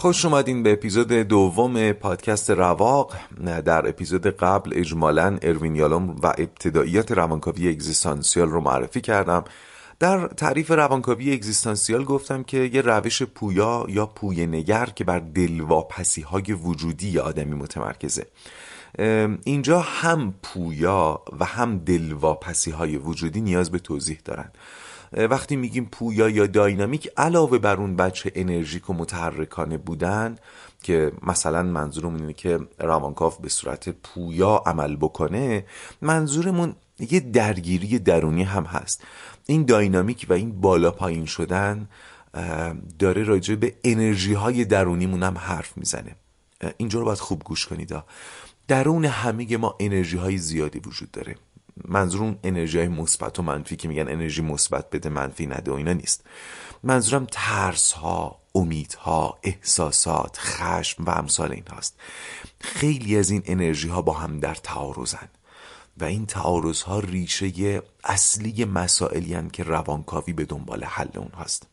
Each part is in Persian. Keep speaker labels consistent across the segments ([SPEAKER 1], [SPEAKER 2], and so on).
[SPEAKER 1] خوش اومدین به اپیزود دوم پادکست رواق. در اپیزود قبل اجمالا اروین یالوم و ابتداییات روانکاوی اگزیستانسیال رو معرفی کردم. در تعریف روانکاوی اگزیستانسیال گفتم که یه روش پویا یا پوی نگر که بر دلواپسی های وجودی آدمی متمرکزه. اینجا هم پویا و هم دلواپسی های وجودی نیاز به توضیح دارن. وقتی میگیم پویا یا داینامیک علاوه بر اون بچه انرژیک و متحرکانه بودن که مثلا منظورمون اینه که روانکاف به صورت پویا عمل بکنه منظورمون یه درگیری درونی هم هست. این داینامیک و این بالا پایین شدن داره راجع به انرژی های درونیمون هم حرف می‌زنه. اینجا رو باید خوب گوش کنید. درون همه ما انرژی های زیادی وجود داره. منظور انرژی های مثبت و منفی که میگن انرژی مثبت بده منفی نده و اینا نیست. منظورم ترس ها امیدها احساسات خشم و امثال این هاست خیلی از این انرژی ها با هم در تعارضن و این تعارض ها ریشه اصلی مسائلی که روانکاوی به دنبال حل اون هست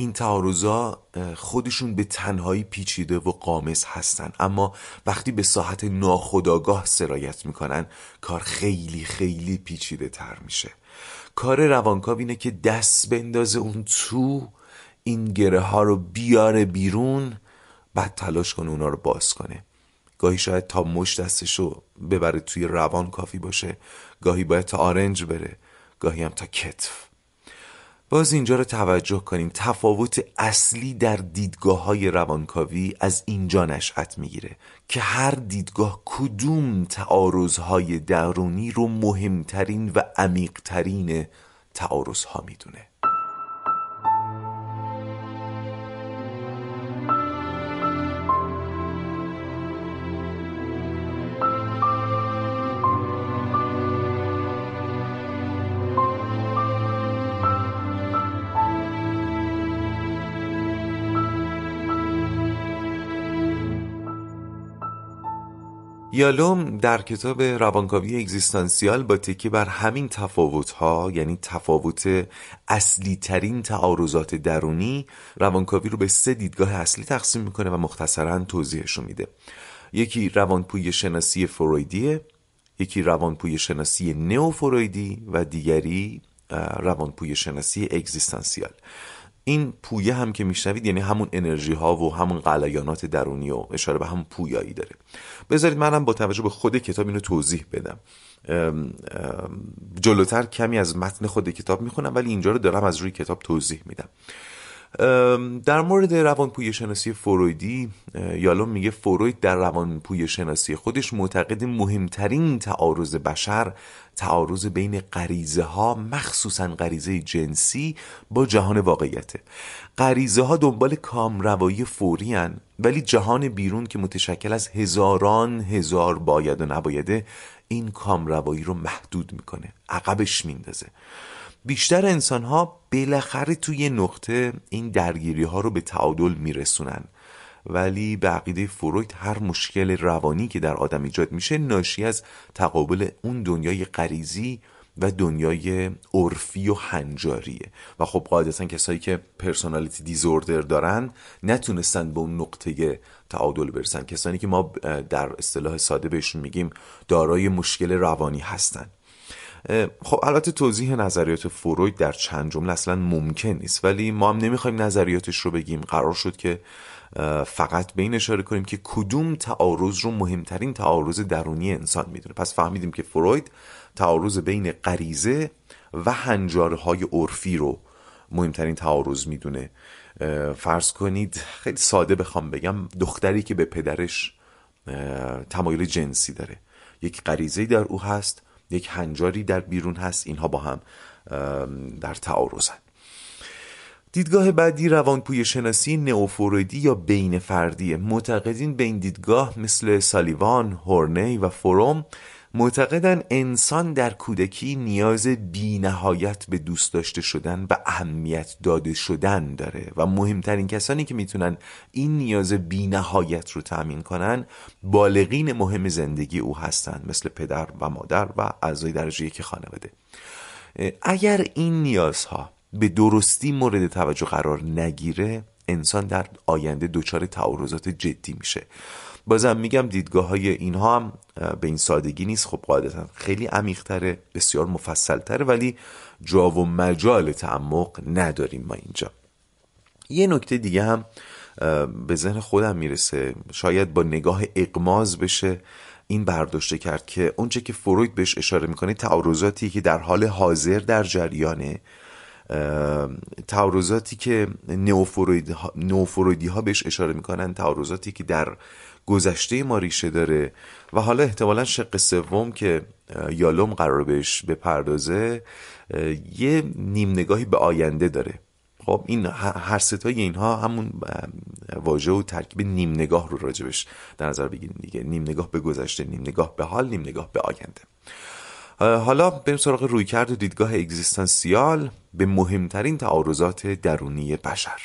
[SPEAKER 1] این تعارضا خودشون به تنهایی پیچیده و قامز هستن. اما وقتی به ساحت ناخداگاه سرایت می‌کنن کار خیلی خیلی پیچیده تر میشه. کار روانکاو اینه که دست بندازه اون تو این گره ها رو بیاره بیرون بعد تلاش کنه اونا رو باز کنه. گاهی شاید تا مش دستش رو ببره توی روان کافی باشه گاهی باید تا آرنج بره گاهی هم تا کتف. باز اینجا رو توجه کنیم. تفاوت اصلی در دیدگاه های روانکاوی از اینجا نشأت می‌گیره که هر دیدگاه کدوم تعارض های درونی رو مهمترین و عمیقترین تعارض ها می‌دونه. یالوم در کتاب روانکاوی اگزیستانسیال با تکیه بر همین تفاوت ها یعنی تفاوت اصلی ترین تعارضات درونی روانکاوی رو به سه دیدگاه اصلی تقسیم می‌کنه و مختصرا توضیحش میده. یکی روانپوی شناسی فرویدیه یکی روانپوی شناسی نئو فرویدی و دیگری روانپوی شناسی اگزیستانسیال. این پویه هم که میشنوید یعنی همون انرژی ها و همون غلیانات درونی و اشاره به همون پویایی داره. بذارید منم با توجه به خود کتاب اینو توضیح بدم. جلوتر کمی از متن خود کتاب می‌خونم ولی اینجا رو دارم از روی کتاب توضیح میدم. در مورد روانپوی شناسی فرویدی یالوم میگه فروید در روانپوی شناسی خودش معتقد مهمترین تعارض بشر تعارض بین غریزه ها مخصوصا غریزه جنسی با جهان واقعیته. غریزه ها دنبال کامروایی فوری هن ولی جهان بیرون که متشکل از هزاران هزار باید و نبایده این کامروایی رو محدود می‌کنه عقبش میندازه. بیشتر انسان ها بالاخره توی نقطه این درگیری ها رو به تعادل میرسونن. ولی به عقیده فروید هر مشکل روانی که در آدم ایجاد میشه ناشی از تقابل اون دنیای غریزی و دنیای عرفی و هنجاریه. و خب قاعدتا کسایی که پرسونالیتی دیزوردر دارن نتونستن به اون نقطه تعادل برسن. کسانی که ما در اصطلاح ساده بهشون میگیم دارای مشکل روانی هستن. خب البته توضیح نظریات فروید در چند جمله اصلا ممکن نیست ولی ما هم نمی‌خوایم نظریاتش رو بگیم. قرار شد که فقط به این اشاره کنیم که کدوم تعارض رو مهمترین تعارض درونی انسان می‌دونه. پس فهمیدیم که فروید تعارض بین غریزه و هنجارهای عرفی رو مهمترین تعارض می‌دونه. فرض کنید خیلی ساده بخوام بگم دختری که به پدرش تمایل جنسی داره. یک غریزه در او هست یک هنجاری در بیرون هست اینها با هم در تعارضن. دیدگاه بعدی روانپوی شناسی نئوفرویدی یا بین فردیه. معتقدین به این دیدگاه مثل سالیوان، هورنی و فروم معتقدن انسان در کودکی نیاز بی نهایت به دوست داشته شدن و اهمیت داده شدن داره و مهمترین کسانی که می‌تونن این نیاز بی نهایت رو تأمین کنن بالغین مهم زندگی او هستند مثل پدر و مادر و اعضای درجه یک خانواده. اگر این نیازها به درستی مورد توجه قرار نگیره انسان در آینده دچار تعارضات جدی میشه. بازم میگم دیدگاه های اینها هم به این سادگی نیست. خب قاعدتا خیلی عمیقتره بسیار مفصلتره ولی جا و مجال تعمق نداریم ما اینجا. یه نکته دیگه هم به ذهن خودم می‌رسه. شاید با نگاه اقماز بشه این برداشته کرد که اونچه که فروید بهش اشاره می‌کنه تعارضاتی که در حال حاضر در جریانه تعارضاتی که نوفرویدی ها بهش اشاره می‌کنن تعارضاتی که در گذشته ما ریشه داره و حالا احتمالا شق سوم که یالوم قرار بهش بپردازه یه نیم نگاهی به آینده داره. خب این هر ستای اینها همون واژه و ترکیب نیم نگاه رو راجبش در نظر بگیریم دیگه. نیم نگاه به گذشته نیم نگاه به حال نیم نگاه به آینده. حالا بریم سراغ رویکرد و دیدگاه اگزیستانسیال به مهمترین تعارضات درونی بشر.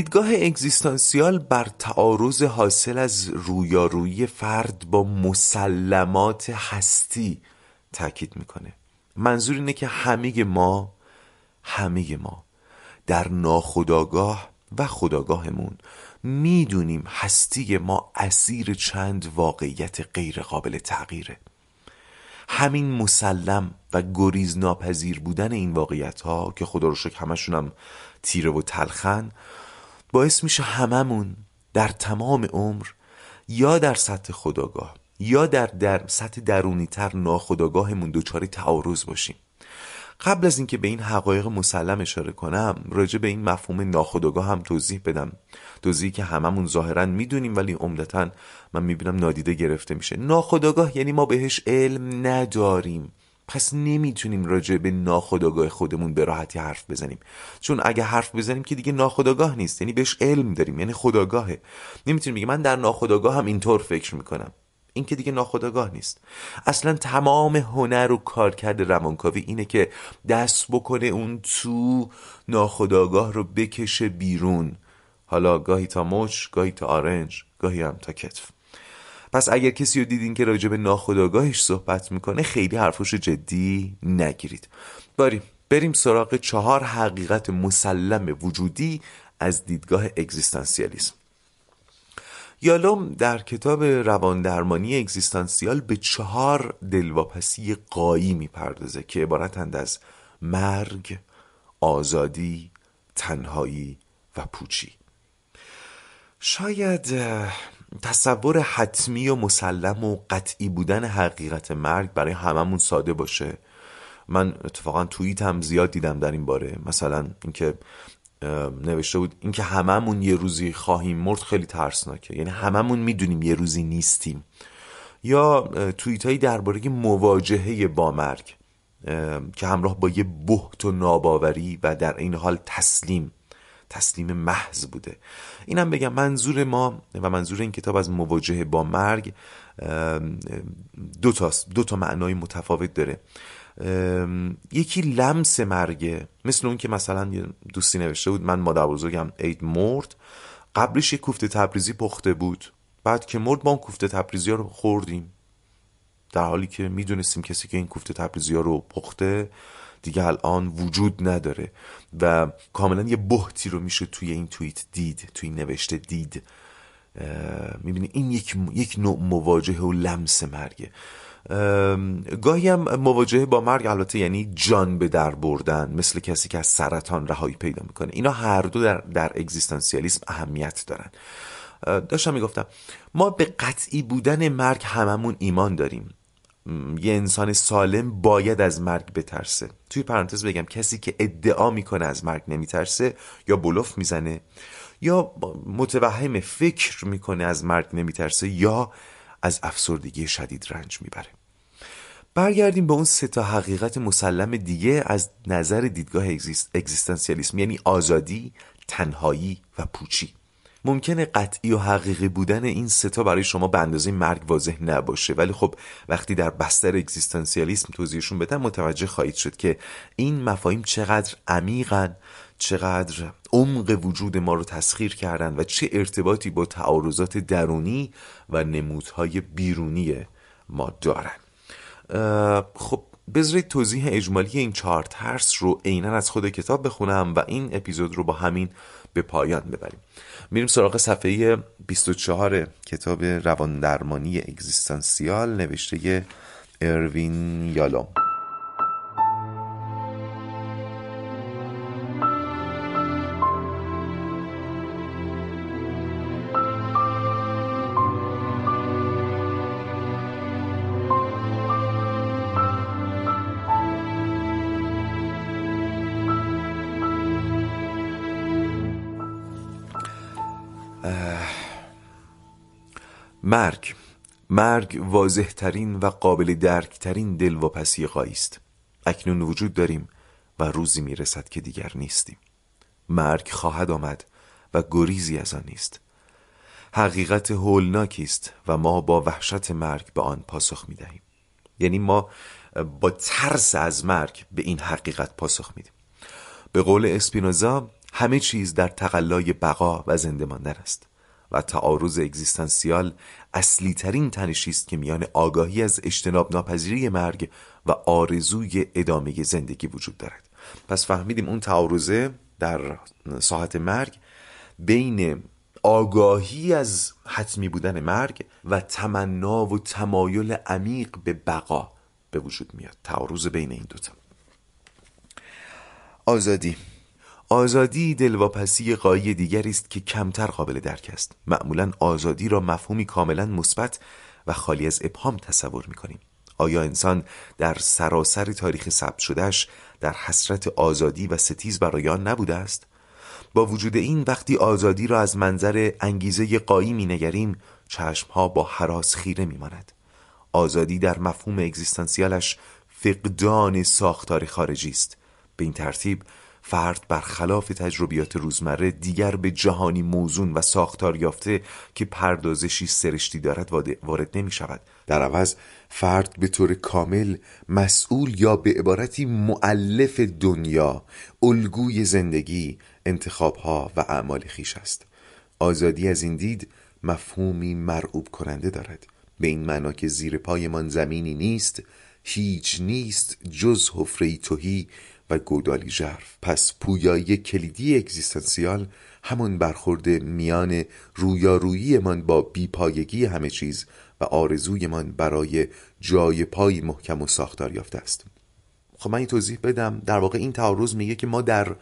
[SPEAKER 1] دیدگاه اگزیستانسیال بر تعارض حاصل از رویارویی فرد با مسلمات هستی تاکید می‌کنه. منظور اینه که همه ما همه ما در ناخداگاه و خداگاهمون می‌دونیم هستی ما اسیر چند واقعیت غیر قابل تغییره. همین مسلم و گریز ناپذیر بودن این واقعیت ها که خدا رو شکر همشون هم تیره و تلخن باعث میشه هممون در تمام عمر یا در سطح خداگاه یا در, در سطح درونی تر ناخداگاهمون دچار تعارض باشیم. قبل از اینکه به این حقایق مسلم اشاره کنم راجع به این مفهوم ناخداگاه هم توضیح بدم. توضیحی که هممون ظاهرا می‌دونیم ولی عمدتا من می‌بینم نادیده گرفته میشه. ناخداگاه یعنی ما بهش علم نداریم. پس نمی‌تونیم راجع به ناخداگاه خودمون به راحتی حرف بزنیم. چون اگه حرف بزنیم که دیگه ناخداگاه نیست یعنی بهش علم داریم یعنی خداگاهه نمی‌تونیم بگیم من در ناخداگاه هم اینطور فکر می‌کنم. این که دیگه ناخداگاه نیست. اصلا تمام هنر و کارکرد روانکاوی اینه که دست بکنه اون تو ناخداگاه رو بکشه بیرون. حالا گاهی تا مچ گاهی تا آرنج گاهی هم تا کتف. پس اگر کسی رو دیدین که راجع به ناخداگاهش صحبت می‌کنه خیلی حرفش جدی نگیرید. بریم بریم سراغ چهار حقیقت مسلم وجودی از دیدگاه اگزیستانسیالیسم. یالوم در کتاب رواندرمانی اگزیستانسیال به چهار دلواپسی قایی می‌پردازه که عبارتند از مرگ، آزادی، تنهایی و پوچی. شاید تصور حتمی و مسلم و قطعی بودن حقیقت مرگ برای هممون ساده باشه. من اتفاقا توییت هم زیاد دیدم در این باره. مثلا اینکه نوشته بود اینکه هممون یه روزی خواهیم مرد خیلی ترسناکه. یعنی هممون می‌دونیم یه روزی نیستیم. یا توییت هایی درباره مواجهه با مرگ که همراه با یه بحت و ناباوری و در این حال تسلیم. تسلیم محض بوده. اینم بگم منظور ما و منظور این کتاب از مواجهه با مرگ دو, تا دو تا معنای متفاوت داره. یکی لمس مرگه مثل اون که مثلا دوستی نوشته بود من مادر بزرگم عید مرد قبلش یه کوفته تبریزی پخته بود بعد که مرد ما اون کوفته تبریزی ها رو خوردیم. در حالی که می‌دونستیم کسی که این کوفته تبریزی ها رو پخته دیگه الان وجود نداره و کاملا یه بحتی رو میشه توی این توییت دید توی نوشته دید. می‌بینی این یک, یک نوع مواجهه و لمس مرگه. گاهی هم مواجهه با مرگ البته یعنی جان به در بردن مثل کسی که از سرطان رهایی پیدا می‌کنه. اینا هر دو در, در اگزیستانسیالیسم اهمیت دارن. داشتم می‌گفتم ما به قطعی بودن مرگ هممون ایمان داریم. یه انسان سالم باید از مرگ بترسه. توی پرانتز بگم کسی که ادعا می‌کنه از مرگ نمیترسه یا بلوف می‌زنه یا متوهم فکر می‌کنه از مرگ نمیترسه یا از افسردگی شدید رنج می‌بره. برگردیم به اون سه تا حقیقت مسلم دیگه از نظر دیدگاه اگزیستانسیالیسم یعنی آزادی، تنهایی و پوچی. ممکنه قطعی و حقیقی بودن این ستا برای شما به اندازه مرگ واضح نباشه. ولی خب وقتی در بستر اگزیستانسیالیسم توضیحشون بدن متوجه خواهید شد که این مفاهیم چقدر عمیقن چقدر عمق وجود ما رو تسخیر کردن و چه ارتباطی با تعارضات درونی و نمودهای بیرونی ما دارن. خب بذارید توضیح اجمالی این چهار ترس رو عینا از خود کتاب بخونم و این اپیزود رو با همین به پایان ببریم. میریم سراغ صفحه 24 کتاب روان درمانی اگزیستانسیال نوشته اروین یالوم. مرگ. مرگ واضحترین و قابل درکترین دلواپسی غایی است. اکنون وجود داریم و روزی می‌رسد که دیگر نیستیم. مرگ خواهد آمد و گریزی از آن نیست. حقیقت هولناکی است و ما با وحشت مرگ به آن پاسخ می دهیم یعنی ما با ترس از مرگ به این حقیقت پاسخ میدیم. به قول اسپینوزا همه چیز در تقلای بقا و زنده ماندن است. و تعارض اگزیستانسیال اصلی ترین تنشی است که میان آگاهی از اجتناب ناپذیری مرگ و آرزوی ادامه زندگی وجود دارد. پس فهمیدیم اون تعارضه در ساحت مرگ بین آگاهی از حتمی بودن مرگ و تمنا و تمایل عمیق به بقا به وجود میاد. تعارض بین این دوتا. آزادی. آزادی دلواپسی قایی دیگری است که کمتر قابل درک است. معمولا آزادی را مفهومی کاملا مثبت و خالی از ابهام تصور می‌کنیم. آیا انسان در سراسر تاریخ ثبت شدهش در حسرت آزادی و ستیز برای آن نبوده است؟ با وجود این وقتی آزادی را از منظر انگیزه قایی می نگریم چشمها با حراس خیره می ماند. آزادی در مفهوم اگزیستانسیالش فقدان ساختار خارجی است. به این ترتیب فرد برخلاف تجربیات روزمره دیگر به جهانی موزون و ساختار یافته که پردازشی سرشتی دارد وارد نمی شود. در عوض فرد به طور کامل مسئول یا به عبارتی معلف دنیا الگوی زندگی انتخابها و اعمال خیش است. آزادی از این دید مفهومی مرعوب کننده دارد. به این معنا که زیر پایمان زمینی نیست هیچ نیست جز حفره توهی و گودالی ژرف. پس پویایی کلیدی اگزیستانسیال همون برخورد میان رویاروییمان با بیپایگی همه چیز و آرزویمان برای جای پای محکم و ساختار یافته است. خب من این توضیح بدم. در واقع این تعارض میگه که ما در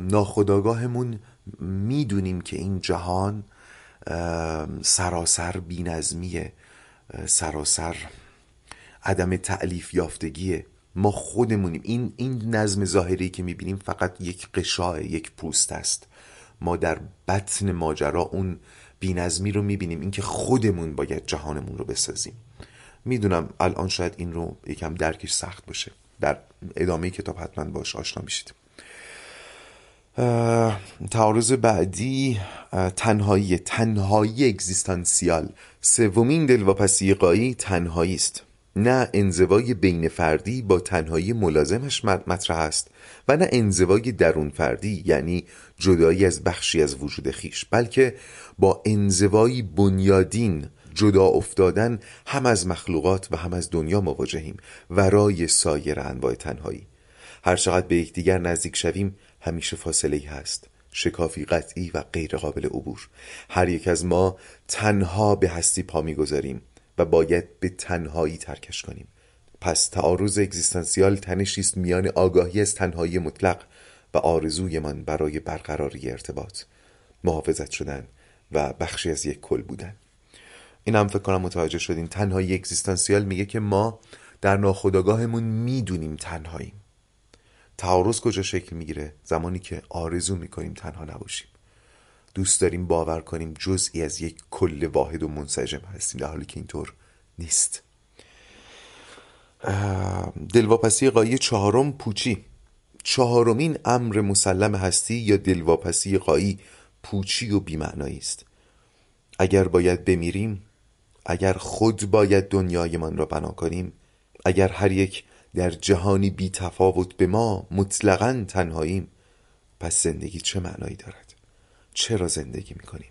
[SPEAKER 1] ناخداگاهمون می‌دونیم که این جهان سراسر بینظمیه. سراسر عدم تعلیف یافتگیه. ما خودمونیم. این این نظم ظاهری که می‌بینیم فقط یک قشاه یک پوست است. ما در بطن ماجرا اون بینظمی رو می‌بینیم. اینکه خودمون باید جهانمون رو بسازیم. می‌دونم الان شاید این رو یکم درکش سخت باشه. در ادامه کتاب حتما باش آشنا میشید. تعارض بعدی تنهایی. تنهایی اگزیستانسیال. سومین دلواپسی قایی تنهایی است نه انزوای بین فردی با تنهایی ملازمش مطرح است و نه انزوای درون فردی یعنی جدایی از بخشی از وجود خیش بلکه با انزوایی بنیادین جدا افتادن هم از مخلوقات و هم از دنیا مواجهیم ورای سایر انواع تنهایی. هر چقدر به یکدیگر نزدیک شویم همیشه فاصله هست. شکافی قطعی و غیر قابل عبور. هر یک از ما تنها به هستی پا می‌گذاریم. و باید به تنهایی ترکش کنیم. پس تعارض اگزیستانسیال تنشی است میان آگاهی از تنهایی مطلق و آرزویمان برای برقراری ارتباط. محافظت شدن و بخشی از یک کل بودن. این هم فکر کنم متوجه شدین. تنهایی اگزیستانسیال میگه که ما در ناخودآگاهمون می‌دونیم تنهاییم. تعارض کجا شکل می‌گیره؟ زمانی که آرزو می‌کنیم تنها نباشیم. دوست داریم باور کنیم جزئی از یک کل واحد و منسجم هستیم در حالی که اینطور نیست. دلواپسی قایی چهارم پوچی. چهارمین امر مسلم هستی یا دلواپسی قایی پوچی و بیمعنایی است؟ اگر باید بمیریم اگر خود باید دنیایمان را بنا کنیم اگر هر یک در جهانی بی تفاوت به ما مطلقا تنهاییم پس زندگی چه معنایی دارد؟ چرا زندگی می‌کنیم؟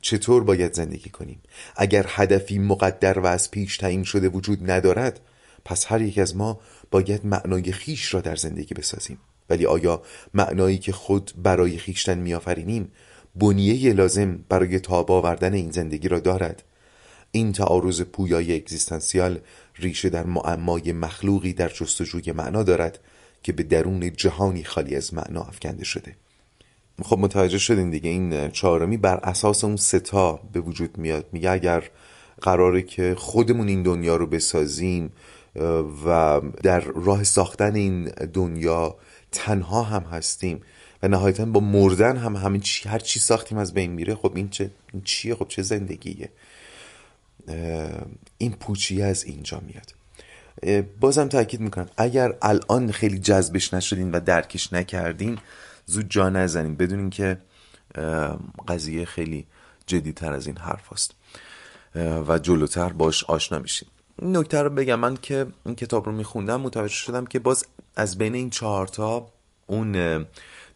[SPEAKER 1] چطور باید زندگی کنیم؟ اگر هدفی مقدر و از پیش تعیین شده وجود ندارد پس هر یک از ما باید معنای خیش را در زندگی بسازیم. ولی آیا معنایی که خود برای خیشتن میآفرینیم بنیه لازم برای تاب آوردن این زندگی را دارد؟ این تعارض پویای اگزیستانسیال ریشه در معمای مخلوقی در جستجوی معنا دارد که به درون جهانی خالی از معنا افکنده شده. خب متوجه شدین دیگه این چهارمی بر اساس اون ستا به وجود میاد. میگه اگر قراره که خودمون این دنیا رو بسازیم و در راه ساختن این دنیا تنها هم هستیم و نهایتا با مردن هم همین چی هر چی ساختیم از بین میره خب این چه این چیه؟ خب چه زندگیه؟ این پوچی از اینجا میاد. بازم تاکید می‌کنم اگر الان خیلی جذبش نشدین و درکش نکردین زود جا نزنین بدونین که قضیه خیلی جدیتر از این حرف هست و جلوتر باش آشنا میشین نکته رو بگم من که این کتاب رو میخوندم متوجه شدم که باز از بین این چهارتا اون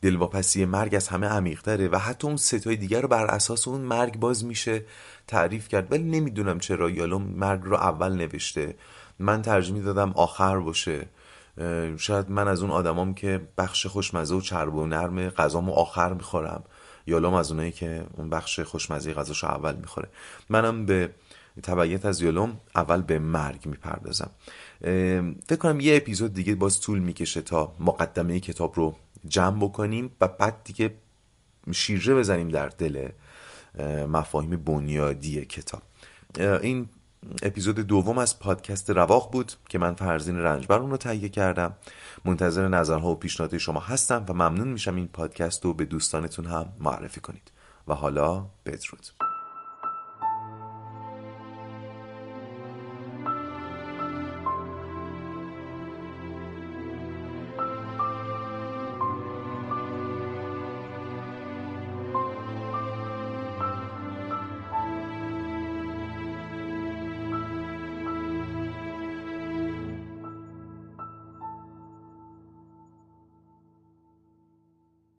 [SPEAKER 1] دلواپسی مرگ از همه عمیقتره و حتی اون ستای دیگر رو بر اساس اون مرگ باز میشه تعریف کرد. ولی نمی‌دونم چرا یالوم مرگ رو اول نوشته. من ترجمه دادم آخر باشه. شاید من از اون آدمام که بخش خوشمزه و چرب و نرم غذامو آخر می‌خورم یالوم از اونایی که اون بخش خوشمزه غذاشو اول می‌خوره. منم به تبعیت از یالوم اول به مرگ می‌پردازم. فکر کنم یه اپیزود دیگه باز طول می‌کشه تا مقدمه کتاب رو جمع بکنیم و بعد دیگه شیرجه بزنیم در دل مفاهیم بنیادی کتاب. این اپیزود دوم از پادکست رواق بود که من فرزین رنجبر اون رو تهیه کردم. منتظر نظرها و پیشنهادات شما هستم و ممنون میشم این پادکست رو به دوستانتون هم معرفی کنید. و حالا بدرود.